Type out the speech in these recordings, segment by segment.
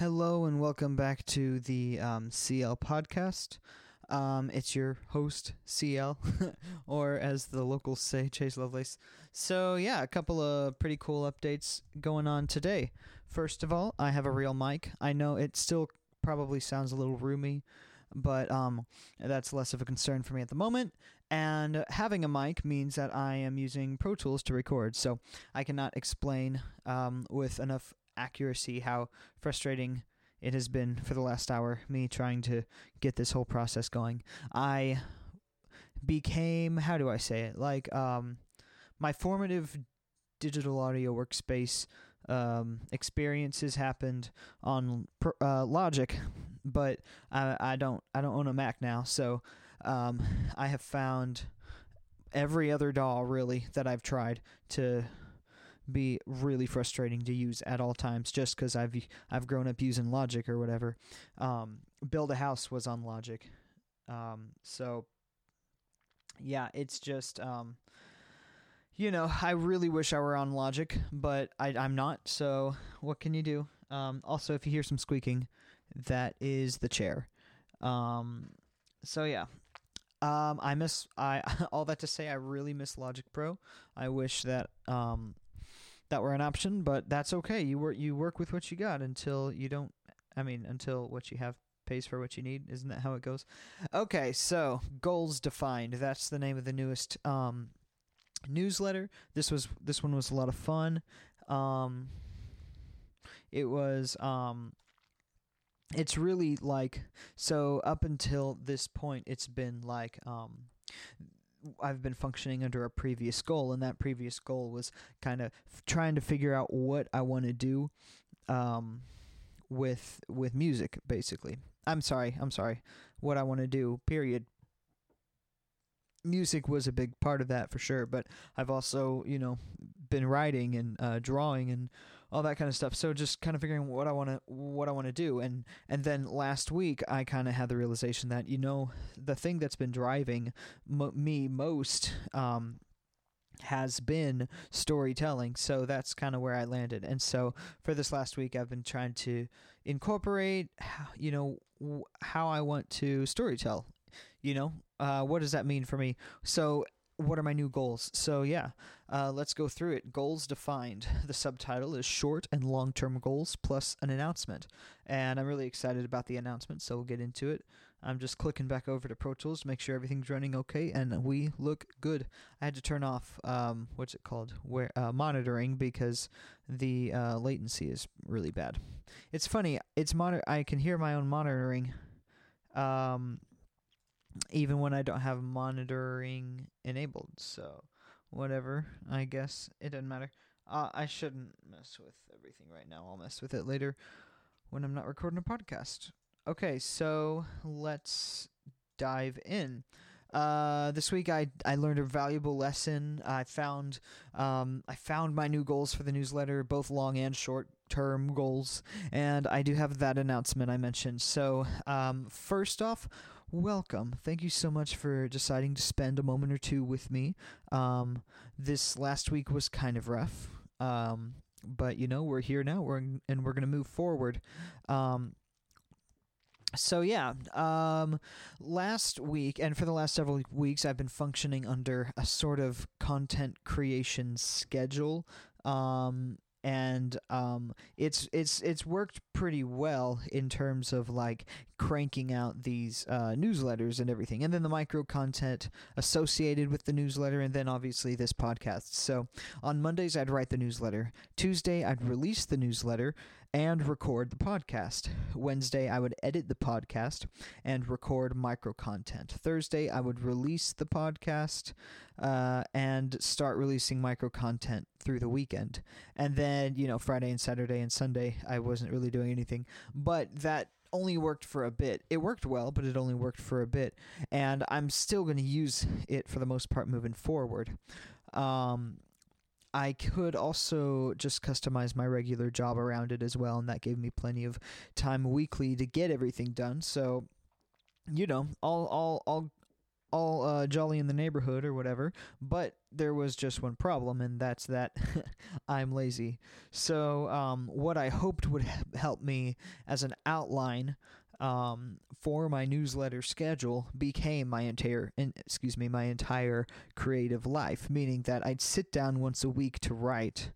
Hello and welcome back to the um, CL podcast. Um, it's your host CL, or as the locals say, Chase Lovelace. So yeah, a couple of pretty cool updates going on today. First of all, I have a real mic. I know it still probably sounds a little roomy, but um, that's less of a concern for me at the moment. And having a mic means that I am using Pro Tools to record, so I cannot explain um, with enough accuracy how frustrating it has been for the last hour, me trying to get this whole process going. I became, how do I say it? Like, um, my formative digital audio workspace um, experiences happened on uh, Logic, but I, I don't I don't own a Mac now, so um, I have found every other DAW really that I've tried to be really frustrating to use at all times just because I've I've grown up using Logic or whatever. Um, Build a House was on Logic, um, so yeah, it's just um, you know I really wish I were on Logic, but I, I'm not. So what can you do? Um, also, if you hear some squeaking, that is the chair. Um, so yeah, um, I miss I all that to say I really miss Logic Pro. I wish that um that were an option, but that's okay. You work you work with what you got until you don't. I mean, until what you have pays for what you need. Isn't that how it goes? Okay, so goals defined. That's the name of the newest um, newsletter. This was this one was a lot of fun. Um, it was um, it's really like so up until this point it's been like um I've been functioning under a previous goal, and that previous goal was kind of f- trying to figure out what I want to do um, with with music. Basically, I'm sorry, I'm sorry, what I want to do. Period. Music was a big part of that for sure, but I've also, you know, been writing and uh, drawing and all that kind of stuff. So just kind of figuring what I want to what I want to do, and and then last week I kind of had the realization that you know the thing that's been driving me most. Um, has been storytelling. So that's kind of where I landed. And so for this last week, I've been trying to incorporate, how, you know, how I want to storytell. You know, uh, what does that mean for me? So what are my new goals? So, yeah, uh, let's go through it. Goals defined. The subtitle is Short and Long Term Goals plus an announcement. And I'm really excited about the announcement, so we'll get into it. I'm just clicking back over to Pro Tools to make sure everything's running okay, and we look good. I had to turn off, um, what's it called? Where uh, Monitoring because the uh, latency is really bad. It's funny, it's monitor. I can hear my own monitoring. Um, even when I don't have monitoring enabled. So, whatever. I guess it doesn't matter. Uh, I shouldn't mess with everything right now. I'll mess with it later when I'm not recording a podcast. Okay, so let's dive in. Uh, this week I I learned a valuable lesson. I found um, I found my new goals for the newsletter, both long and short term goals, and I do have that announcement I mentioned. So um, first off, welcome. Thank you so much for deciding to spend a moment or two with me. Um, this last week was kind of rough. Um, but you know we're here now we're and we're to move forward um, so yeah um, last week and for the last several weeks i've been functioning under a sort of content creation schedule um, and um, it's it's it's worked pretty well in terms of like cranking out these uh, newsletters and everything, and then the micro content associated with the newsletter, and then obviously this podcast. So on Mondays I'd write the newsletter. Tuesday I'd release the newsletter and record the podcast. Wednesday I would edit the podcast and record micro content. Thursday I would release the podcast uh, and start releasing micro content through the weekend. And then, you know, Friday and Saturday and Sunday, I wasn't really doing anything. But that only worked for a bit. It worked well, but it only worked for a bit. And I'm still going to use it for the most part moving forward. Um, I could also just customize my regular job around it as well, and that gave me plenty of time weekly to get everything done. So, you know, I'll I'll I'll all uh, jolly in the neighborhood or whatever. But there was just one problem, and that's that I'm lazy. So, um, what I hoped would help me as an outline um, for my newsletter schedule became my entire, excuse me, my entire creative life. Meaning that I'd sit down once a week to write.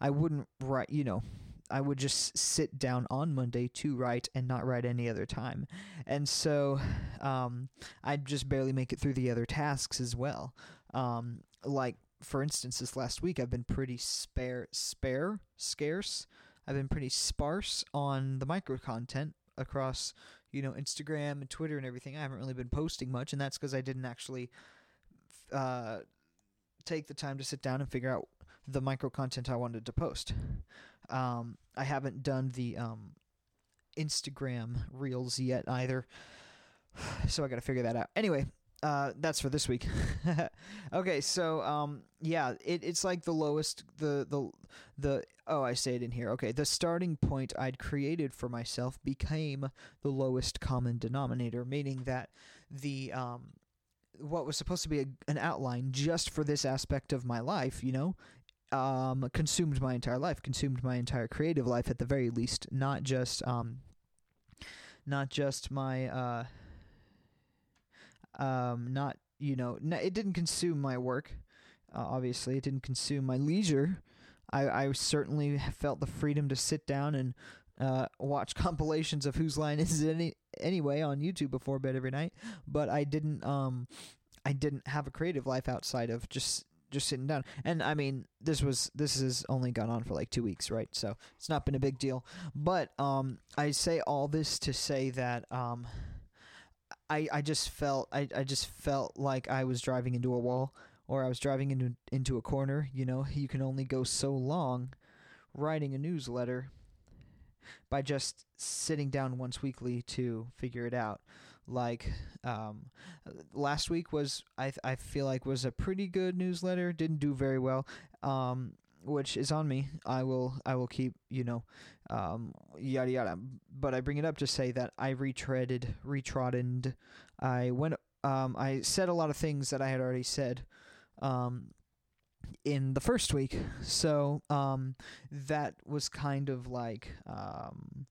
I wouldn't write, you know, I would just sit down on Monday to write and not write any other time. And so um, I'd just barely make it through the other tasks as well. Um, like, for instance, this last week I've been pretty spare, spare, scarce. I've been pretty sparse on the micro content across, you know, Instagram and Twitter and everything. I haven't really been posting much, and that's because I didn't actually uh, take the time to sit down and figure out the micro content I wanted to post. Um, I haven't done the um, Instagram reels yet either, so I got to figure that out. Anyway, uh, that's for this week. okay, so um, yeah, it, it's like the lowest the the the oh I say it in here. Okay, the starting point I'd created for myself became the lowest common denominator, meaning that the um what was supposed to be a, an outline just for this aspect of my life, you know, um, consumed my entire life, consumed my entire creative life at the very least, not just um, not just my uh, um, not you know, it didn't consume my work. Uh, obviously, it didn't consume my leisure. I, I certainly felt the freedom to sit down and uh, watch compilations of Whose Line Is It Any, Anyway on YouTube before bed every night, but I didn't um I didn't have a creative life outside of just just sitting down. And I mean, this was this has only gone on for like two weeks, right? So it's not been a big deal. But um, I say all this to say that um, I I just felt I, I just felt like I was driving into a wall or I was driving into into a corner. You know, you can only go so long writing a newsletter by just sitting down once weekly to figure it out like um, last week was I I feel like was a pretty good newsletter. Didn't do very well, um, which is on me. I will I will keep you know um, yada yada. But I bring it up to say that I retreaded, retroddened. I went. Um, I said a lot of things that I had already said. Um, in the first week, so um, that was kind of like um,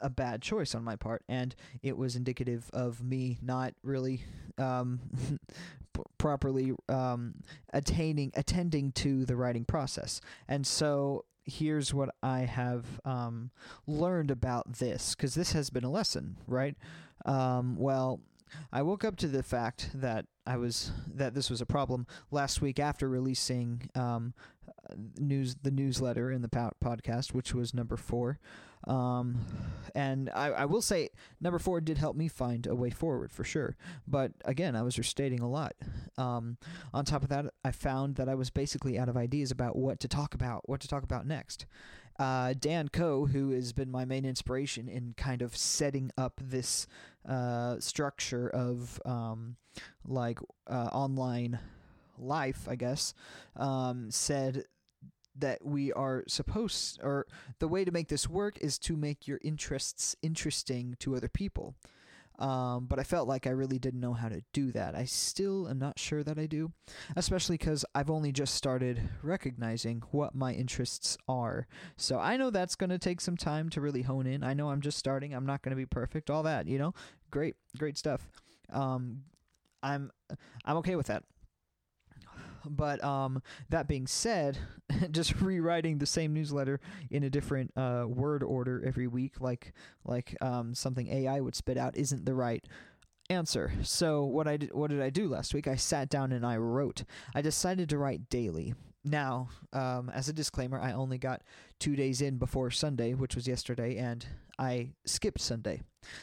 a bad choice on my part, and it was indicative of me not really um, properly um, attaining attending to the writing process. And so here's what I have um, learned about this, because this has been a lesson, right? Um, well, I woke up to the fact that I was that this was a problem last week after releasing um, news the newsletter in the podcast, which was number four. Um, and I, I will say number four did help me find a way forward for sure. But again, I was restating a lot. Um, on top of that, I found that I was basically out of ideas about what to talk about, what to talk about next. Uh, Dan Koe, who has been my main inspiration in kind of setting up this uh, structure of um, like uh, online life, I guess, um, said that we are supposed or the way to make this work is to make your interests interesting to other people um, but I felt like I really didn't know how to do that. I still am not sure that I do, especially because I've only just started recognizing what my interests are. So I know that's going to take some time to really hone in. I know I'm just starting. I'm not going to be perfect. All that, you know, great, great stuff. Um, I'm I'm okay with that. But um, that being said, just rewriting the same newsletter in a different uh, word order every week, like like um, something AI would spit out, isn't the right answer. So what I did, what did I do last week? I sat down and I wrote. I decided to write daily. Now, um, as a disclaimer, I only got two days in before Sunday, which was yesterday, and I skipped Sunday.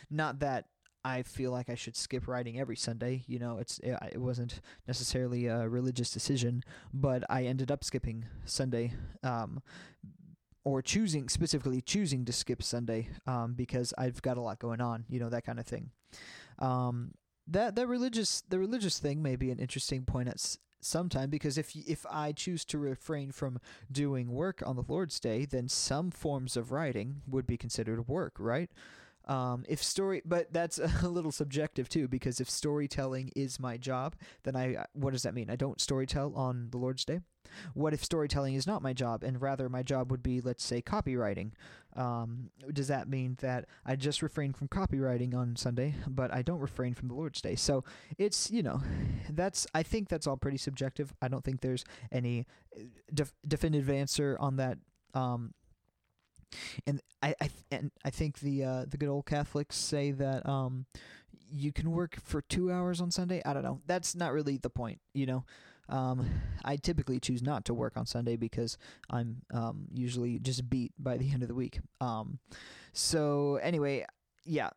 Not that I feel like I should skip writing every Sunday. You know, it's it, wasn't necessarily a religious decision, but I ended up skipping Sunday, um, or choosing specifically choosing to skip Sunday um, because I've got a lot going on. You know, that kind of thing. Um, that that religious the religious thing may be an interesting point at s- sometime because if if I choose to refrain from doing work on the Lord's Day, then some forms of writing would be considered work, right? Um, if story, but that's a little subjective too, because if storytelling is my job, then I, what does that mean? I don't storytell on the Lord's Day. What if storytelling is not my job, and rather my job would be, let's say, copywriting? Um, does that mean that I just refrain from copywriting on Sunday, but I don't refrain from the Lord's Day? So it's you know, that's I think that's all pretty subjective. I don't think there's any uh, def- definitive answer on that. Um, and I, I and I think the uh, the good old Catholics say that um, you can work for two hours on Sunday. I don't know. That's not really the point, you know. Um, I typically choose not to work on Sunday because I'm um, usually just beat by the end of the week. Um, so anyway, yeah,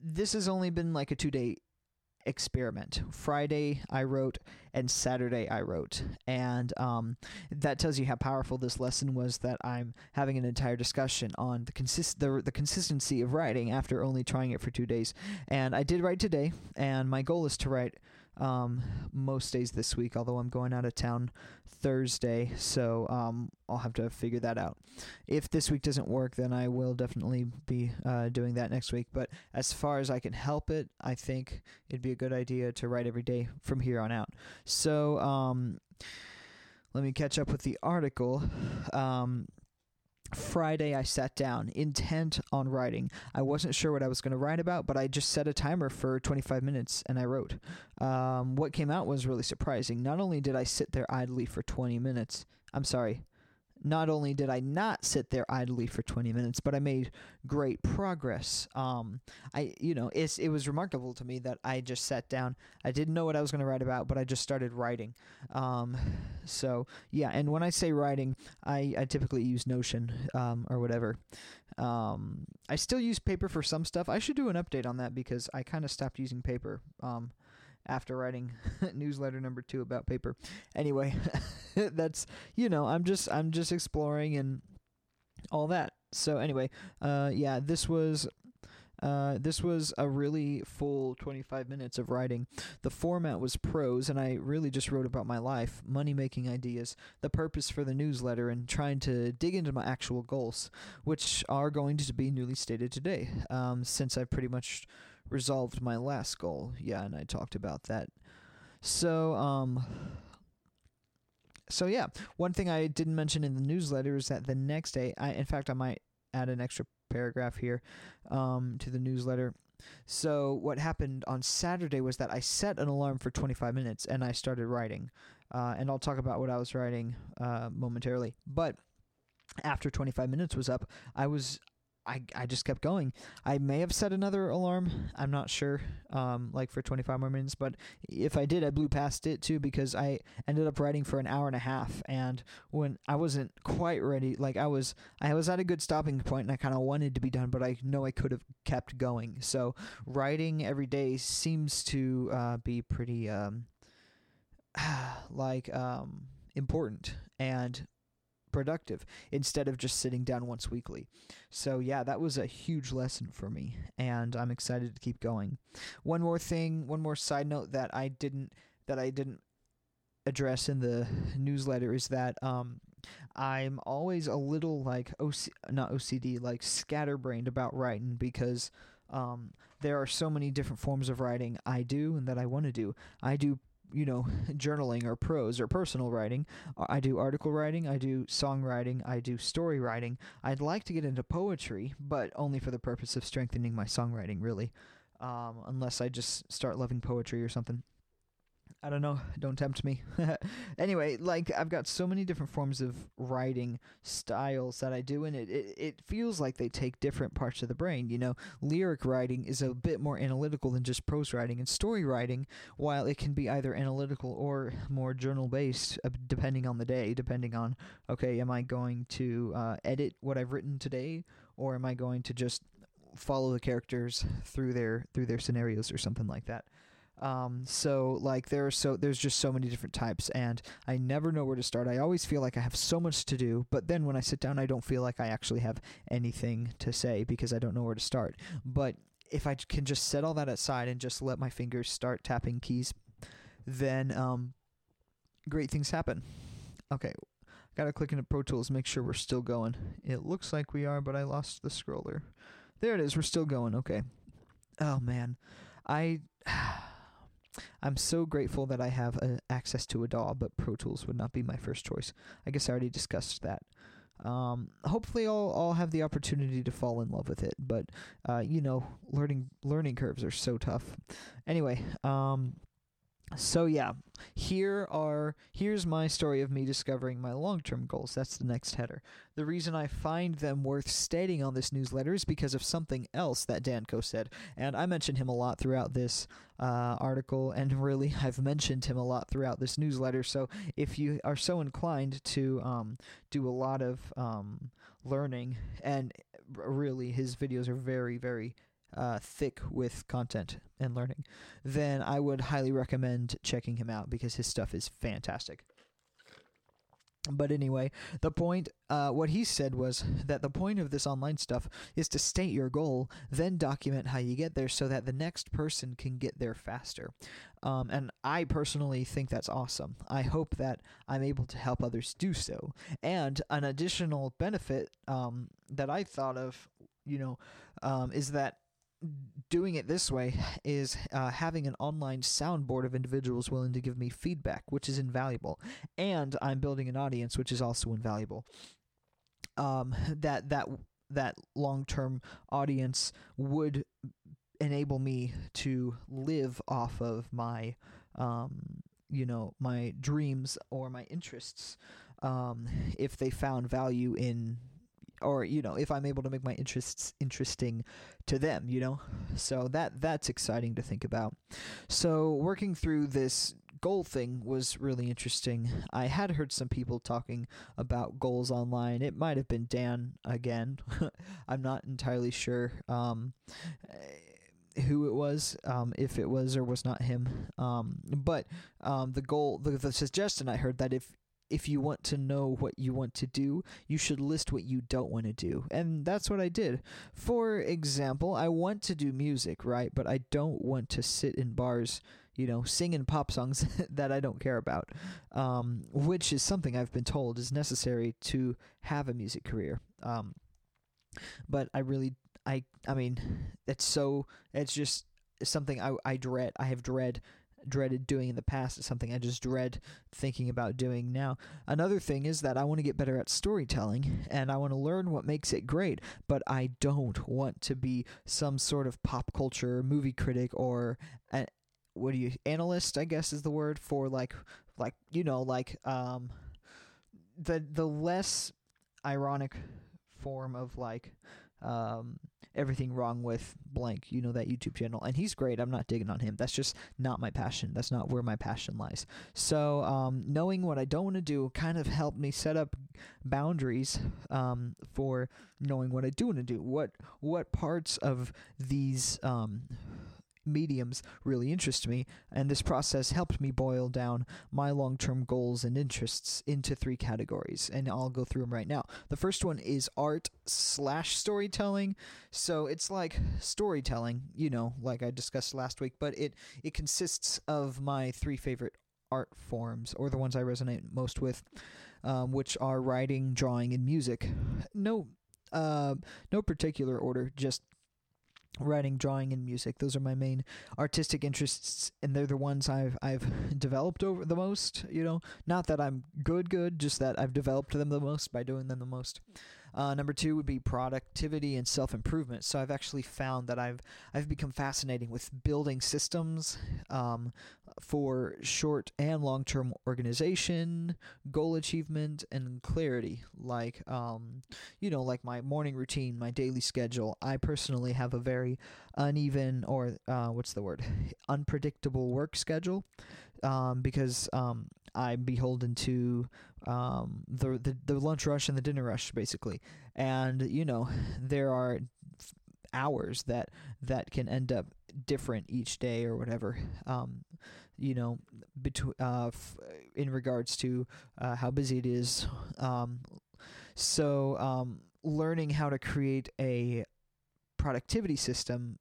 this has only been like a two day experiment. Friday I wrote and Saturday I wrote, and um, that tells you how powerful this lesson was. That I'm having an entire discussion on the consist the the consistency of writing after only trying it for two days. And I did write today, and my goal is to write um, most days this week, although I'm going out of town Thursday, so um, I'll have to figure that out. If this week doesn't work, then I will definitely be uh, doing that next week. But as far as I can help it, I think it'd be a good idea to write every day from here on out. So um, let me catch up with the article. Um, Friday, I sat down, intent on writing. I wasn't sure what I was going to write about, but I just set a timer for 25 minutes and I wrote. Um, what came out was really surprising. Not only did I sit there idly for 20 minutes, I'm sorry, not only did I not sit there idly for 20 minutes, but I made great progress. Um, I, you know, it's, it was remarkable to me that I just sat down. I didn't know what I was going to write about, but I just started writing. Um, so yeah, and when I say writing, I, I typically use Notion um, or whatever. Um, I still use paper for some stuff. I should do an update on that because I kind of stopped using paper. Um, after writing newsletter number two about paper. Anyway, that's you know I'm just I'm just exploring and all that. So anyway, uh, yeah, this was uh, this was a really full 25 minutes of writing. The format was prose, and I really just wrote about my life, money making ideas, the purpose for the newsletter, and trying to dig into my actual goals, which are going to be newly stated today, um, since I've pretty much resolved my last goal. Yeah, and I talked about that. So, um, so yeah, one thing I didn't mention in the newsletter is that the next day, I in fact I might add an extra paragraph here um, to the newsletter. So what happened on Saturday was that I set an alarm for 25 minutes and I started writing, uh, and I'll talk about what I was writing uh, momentarily. But after 25 minutes was up, I was I, I just kept going. I may have set another alarm. I'm not sure, um, like for 25 more minutes. But if I did, I blew past it too because I ended up writing for an hour and a half. And when I wasn't quite ready, like I was, I was at a good stopping point, and I kind of wanted to be done, but I know I could have kept going. So writing every day seems to uh, be pretty, um, like, um, important and productive instead of just sitting down once weekly. So, yeah, that was a huge lesson for me, and I'm excited to keep going. One more thing, one more side note that I didn't that I didn't address in the newsletter is that um, I'm always a little like OC, not OCD, like scatterbrained about writing because um, there are so many different forms of writing I do and that I want to do. I do you know, journaling or prose or personal writing. I do article writing, I do songwriting, I do story writing. I'd like to get into poetry, but only for the purpose of strengthening my songwriting, really. Um, unless I just start loving poetry or something. I don't know. Don't tempt me. anyway, like I've got so many different forms of writing styles that I do, and it, it it feels like they take different parts of the brain. You know, lyric writing is a bit more analytical than just prose writing, and story writing, while it can be either analytical or more journal based, uh, depending on the day, depending on okay, am I going to uh, edit what I've written today, or am I going to just follow the characters through their through their scenarios or something like that. Um, so like there are so there's just so many different types, and I never know where to start. I always feel like I have so much to do, but then when I sit down, I don't feel like I actually have anything to say because I don't know where to start. But if I can just set all that aside and just let my fingers start tapping keys, then um, great things happen. Okay, gotta click into Pro Tools, make sure we're still going. It looks like we are, but I lost the scroller. there it is. We're still going. Okay. Oh man, I. I'm so grateful that I have uh, access to a DAW, but Pro Tools would not be my first choice. I guess I already discussed that. Um, hopefully, I'll I'll have the opportunity to fall in love with it, but uh, you know, learning learning curves are so tough. Anyway, um, so yeah, here are here's my story of me discovering my long-term goals. That's the next header. The reason I find them worth stating on this newsletter is because of something else that Dan Koe said, and I mentioned him a lot throughout this uh, article, and really I've mentioned him a lot throughout this newsletter. So if you are so inclined to um, do a lot of um, learning, and really his videos are very very uh, thick with content and learning, then I would highly recommend checking him out because his stuff is fantastic. But anyway, the point, uh, what he said was that the point of this online stuff is to state your goal, then document how you get there so that the next person can get there faster. Um, and I personally think that's awesome. I hope that I'm able to help others do so. And an additional benefit um, that I thought of, you know, um, is that doing it this way is uh, having an online soundboard of individuals willing to give me feedback, which is invaluable, and I'm building an audience, which is also invaluable. Um, that that that long term audience would enable me to live off of my um, you know my dreams or my interests um, if they found value in or you know if i'm able to make my interests interesting to them you know? So that that's exciting to think about. So working through this goal thing was really interesting. I had heard some people talking about goals online. It might have been dan again. I'm not entirely sure um, who it was, um, if it was or was not him. Um, but um, the goal, the, the suggestion I heard that if if you want to know what you want to do, you should list what you don't want to do. And that's what I did. For example, I want to do music, right? But I don't want to sit in bars, you know, singing pop songs that I don't care about, um, which is something I've been told is necessary to have a music career. Um, but I really, I, I mean, it's so, it's just something I, I dread. I have dread dreaded doing in the past. It's something I just dread thinking about doing now. Another thing is that I want to get better at storytelling and I want to learn what makes it great, but I don't want to be some sort of pop culture movie critic or a, what do you analyst, I guess is the word for like like you know like um the the less ironic form of like um everything wrong with blank you know that youtube channel. And he's great. I'm not digging on him. That's just not my passion. That's not where my passion lies. So um, knowing what i don't want to do kind of helped me set up boundaries um, for knowing what i do want to do. What what parts of these um, mediums really interest me, and this process helped me boil down my long term goals and interests into three categories, and I'll go through them right now. The first one is art slash storytelling. So it's like storytelling, you know, like I discussed last week, but it, it consists of my three favorite art forms, or the ones I resonate most with, um, which are writing, drawing, and music. No, uh, no particular order, just writing, drawing, and music. Those are my main artistic interests, and they're the ones I've I've developed over the most. You know, not that I'm good, good, just that I've developed them the most by doing them the most. Uh, number two would be productivity and self improvement. So I've actually found that I've I've become fascinating with building systems um, for short and long term organization, goal achievement, and clarity. Like um, you know, like my morning routine, my daily schedule. I personally have a very uneven or uh, what's the word, unpredictable work schedule um, because um, I'm beholden to um, the, the the lunch rush and the dinner rush, basically. And you know, there are hours that that can end up different each day or whatever. Um, you know, between uh, f- in regards to uh, how busy it is. Um, so um, learning how to create a productivity system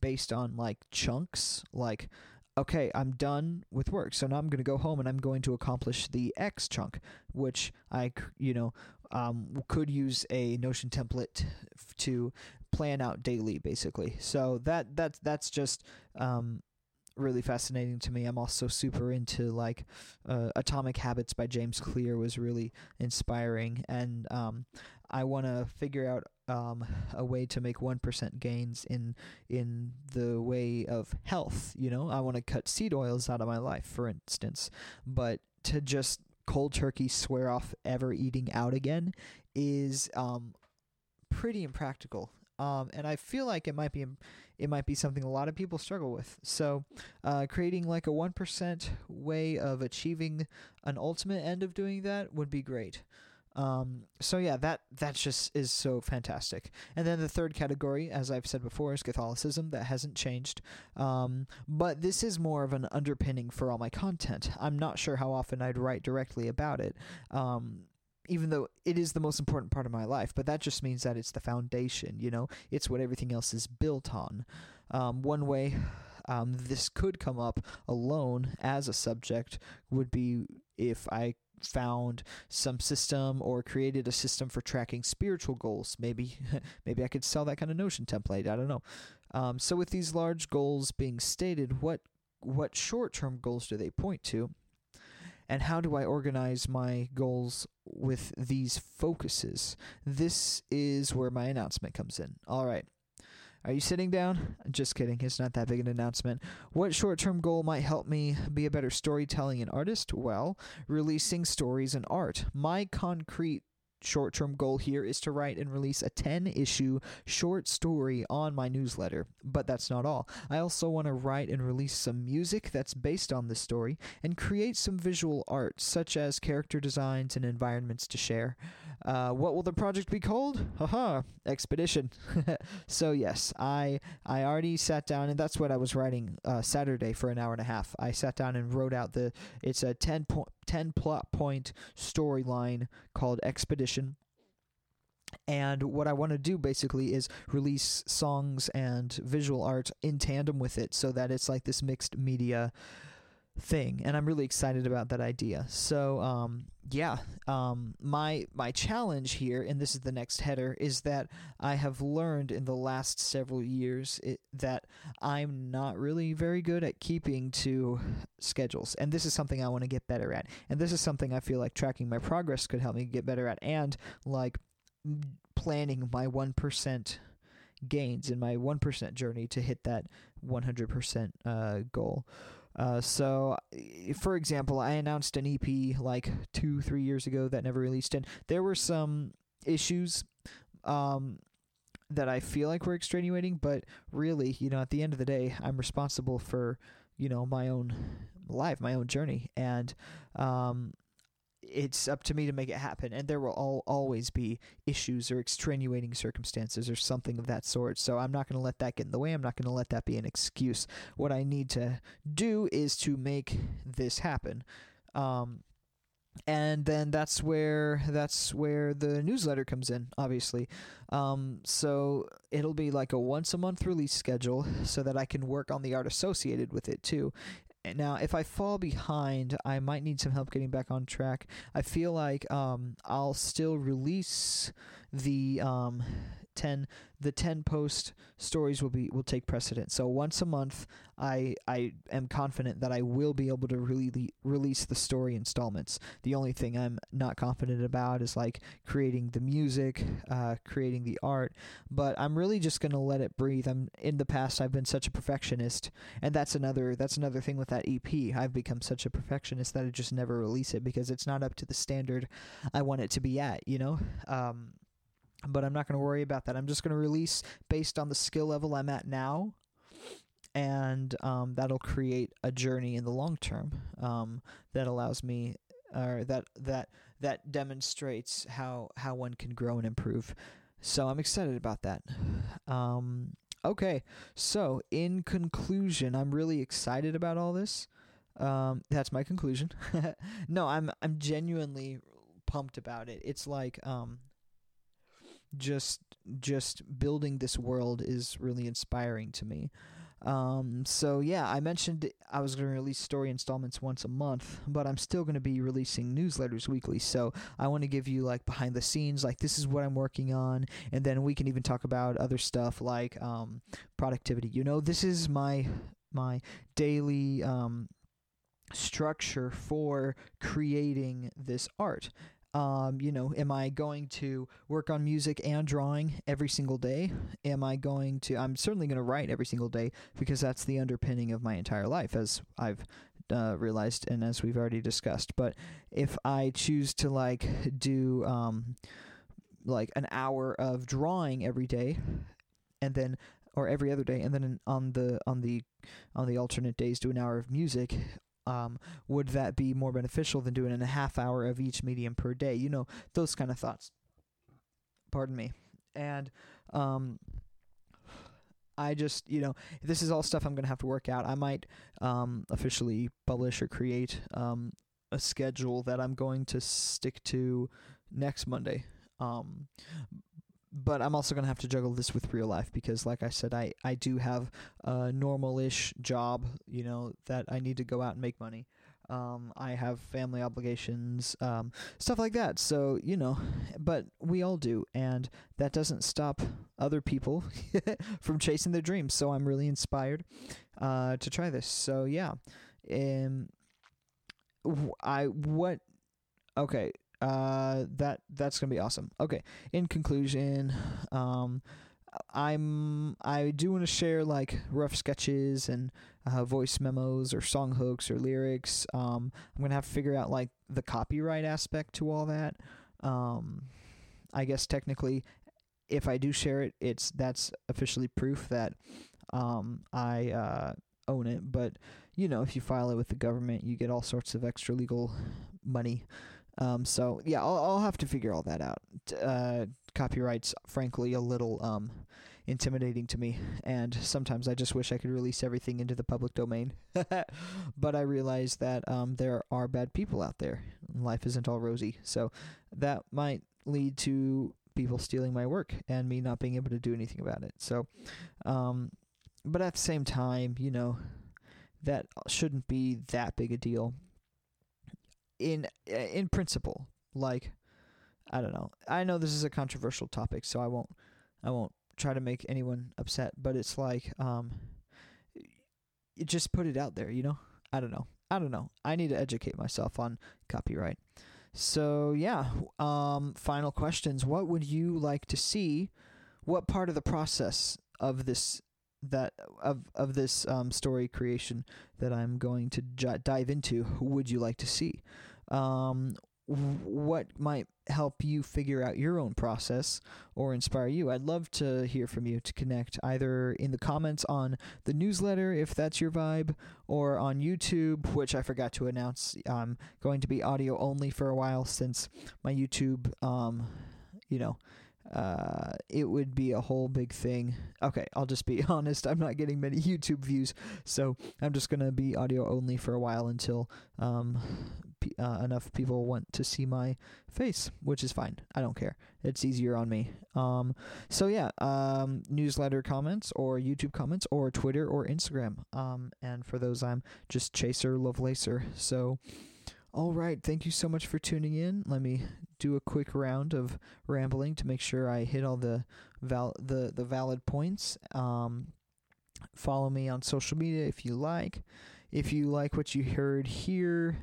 based on like chunks, like okay, I'm done with work. So now I'm going to go home and I'm going to accomplish the X chunk, which I, you know, um, could use a Notion template to plan out daily, basically. So that that that's just um, really fascinating to me. I'm also super into like uh, Atomic Habits by James Clear was really inspiring, and um, I want to figure out um, a way to make one percent gains in in the way of health. You know, I want to cut seed oils out of my life, for instance, but to just cold turkey swear off ever eating out again is um, pretty impractical. Um, and I feel like it might be it might be something a lot of people struggle with. So, uh, creating like a one percent way of achieving an ultimate end of doing that would be great. Um, so yeah, that that just is so fantastic. And then the third category, as I've said before, is Catholicism. That hasn't changed, um, but this is more of an underpinning for all my content. I'm not sure how often I'd write directly about it. Um, even though it is the most important part of my life, but that just means that it's the foundation, you know, it's what everything else is built on. Um, one way um, this could come up alone as a subject would be if I found some system or created a system for tracking spiritual goals. Maybe, maybe I could sell that kind of Notion template. I don't know. Um, so with these large goals being stated, what what short-term goals do they point to? and how do I organize my goals with these focuses? This is where my announcement comes in. All right. Are you sitting down? Just kidding. It's not that big an announcement. What short term goal might help me be a better storytelling and artist? Well, releasing stories and art. My concrete short term goal here is to write and release a 10 issue short story on my newsletter. But that's not all. I also want to write and release some music that's based on this story and create some visual art, such as character designs and environments to share. Uh, what will the project be called? Haha, Expedition. so yes, I I already sat down and that's what I was writing uh, Saturday for an hour and a half. I sat down and wrote out the it's a 10 point 10 plot point storyline called Expedition. And what I want to do basically is release songs and visual art in tandem with it so that it's like this mixed media thing and i'm really excited about that idea so um, yeah um, my my challenge here and this is the next header is that i have learned in the last several years it, that i'm not really very good at keeping to schedules. And this is something i want to get better at. And this is something i feel like tracking my progress could help me get better at. And like planning my 1% gains in my 1% journey to hit that 100% uh, goal uh, so, for example, I announced an EP like two, three years ago that never released, and there were some issues um, that I feel like were extenuating, but really, you know, at the end of the day, I'm responsible for, you know, my own life, my own journey, and um, it's up to me to make it happen and there will all, always be issues or extenuating circumstances or something of that sort. So i'm not going to let that get in the way. I'm not going to let that be an excuse. What i need to do is to make this happen. Um, and then that's where that's where the newsletter comes in obviously. Um, so it'll be like a once a month release schedule so that i can work on the art associated with it too now, if I fall behind, I might need some help getting back on track. I feel like um, I'll still release the um, 10 the 10 post stories will be will take precedence. So once a month I I am confident that I will be able to really release the story installments. The only thing I'm not confident about is like creating the music, uh, creating the art, but I'm really just to let it breathe. I'm in the past I've been such a perfectionist and that's another that's another thing with that EP. I've become such a perfectionist that I just never release it because it's not up to the standard I want it to be at, you know? Um, but I'm not going to worry about that. I'm just going to release based on the skill level I'm at now, and um, that'll create a journey in the long term um, that allows me, or that that that demonstrates how how one can grow and improve. So I'm excited about that. Um, okay, so in conclusion, I'm really excited about all this. Um, that's my conclusion. no, I'm I'm genuinely pumped about it. It's like um, just just building this world is really inspiring to me. Um, so yeah, I mentioned I was going to release story installments once a month, but I'm still going to be releasing newsletters weekly. So I want to give you like behind the scenes, like this is what I'm working on, and then we can even talk about other stuff like um, productivity. You know, this is my my daily um, structure for creating this art. Um, you know, am I going to work on music and drawing every single day? Am I going to? I'm certainly going to write every single day because that's the underpinning of my entire life, as I've uh, realized and as we've already discussed. But if I choose to like do um, like an hour of drawing every day, and then or every other day, and then on the on the on the alternate days do an hour of music um, would that be more beneficial than doing a half hour of each medium per day? You know, those kind of thoughts. Pardon me. And um, I just, you know, this is all stuff I'm going to have to work out. I might um, officially publish or create um, a schedule that I'm going to stick to next Monday. Um, but I'm also going to have to juggle this with real life because, like I said, I, I do have a normal ish job, you know, that I need to go out and make money. Um, I have family obligations, um, stuff like that. So, you know, but we all do. And that doesn't stop other people from chasing their dreams. So I'm really inspired uh, to try this. So, yeah. Um, I, what, okay uh, that that's gonna be awesome. Okay. In conclusion, um, I'm I do want to share like rough sketches and uh, voice memos or song hooks or lyrics. Um, I'm gonna have to figure out like the copyright aspect to all that. Um, I guess technically, if I do share it, it's that's officially proof that um, I uh, own it. But you know, if you file it with the government, you get all sorts of extra legal money. Um, so yeah, I'll, I'll have to figure all that out. Uh, copyright's frankly a little um, intimidating to me, and sometimes I just wish I could release everything into the public domain. but I realize that um, there are bad people out there. Life isn't all rosy, so that might lead to people stealing my work and me not being able to do anything about it. So, um, but at the same time, you know, that shouldn't be that big a deal in in principle like i don't know. I know this is a controversial topic so i won't i won't try to make anyone upset but it's like um you just put it out there you know? I don't know. I don't know. I need to educate myself on copyright. So yeah um final questions. What would you like to see? What part of the process of this that of of this um, story creation that I'm going to j- dive into would you like to see? Um, what might help you figure out your own process or inspire you. I'd love to hear from you to connect either in the comments on the newsletter if that's your vibe or on YouTube, which I forgot to announce. I'm going to be audio only for a while since my YouTube um you know uh, it would be a whole big thing. Okay, I'll just be honest. I'm not getting many YouTube views, so I'm just gonna be audio only for a while until um, p- uh, enough people want to see my face, which is fine. I don't care. It's easier on me. Um, so yeah, um, newsletter comments or YouTube comments or Twitter or Instagram. Um, and for those, I'm just Chaser Lovelacer. So. All right, thank you so much for tuning in. Let me do a quick round of rambling to make sure I hit all the val- the the valid points. Um, follow me on social media if you like. If you like what you heard here,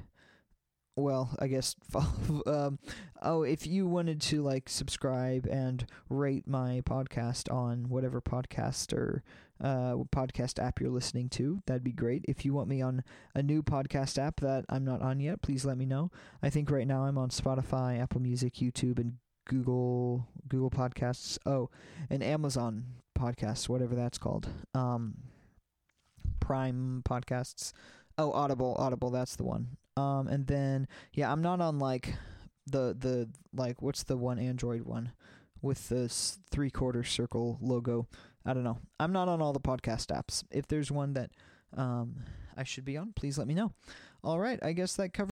well, I guess follow. um, oh, if you wanted to like subscribe and rate my podcast on whatever podcast or uh, podcast app you're listening to. That'd be great. If you want me on a new podcast app that I'm not on yet, please let me know. I think right now I'm on Spotify, Apple Music, YouTube, and Google Google Podcasts. Oh, and Amazon Podcasts, whatever that's called. Um, Prime Podcasts. Oh, Audible, Audible. That's the one. Um, and then yeah, I'm not on like the the like what's the one Android one with the three quarter circle logo. I don't know. I'm not on all the podcast apps. If there's one that um, I should be on, please let me know. All right, I guess that covers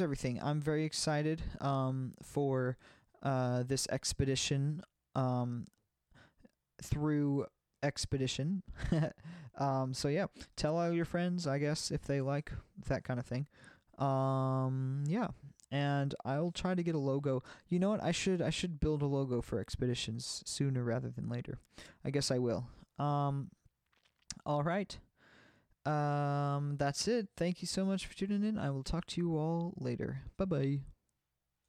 everything. I'm very excited um, for uh, this expedition. Um, through Expedition. um, so yeah, tell all your friends, I guess, if they like that kind of thing. Um, yeah, and I'll try to get a logo. You know what? I should I should build a logo for Expeditions sooner rather than later. I guess I will. Um, all right. Um, that's it. Thank you so much for tuning in. I will talk to you all later. Bye bye.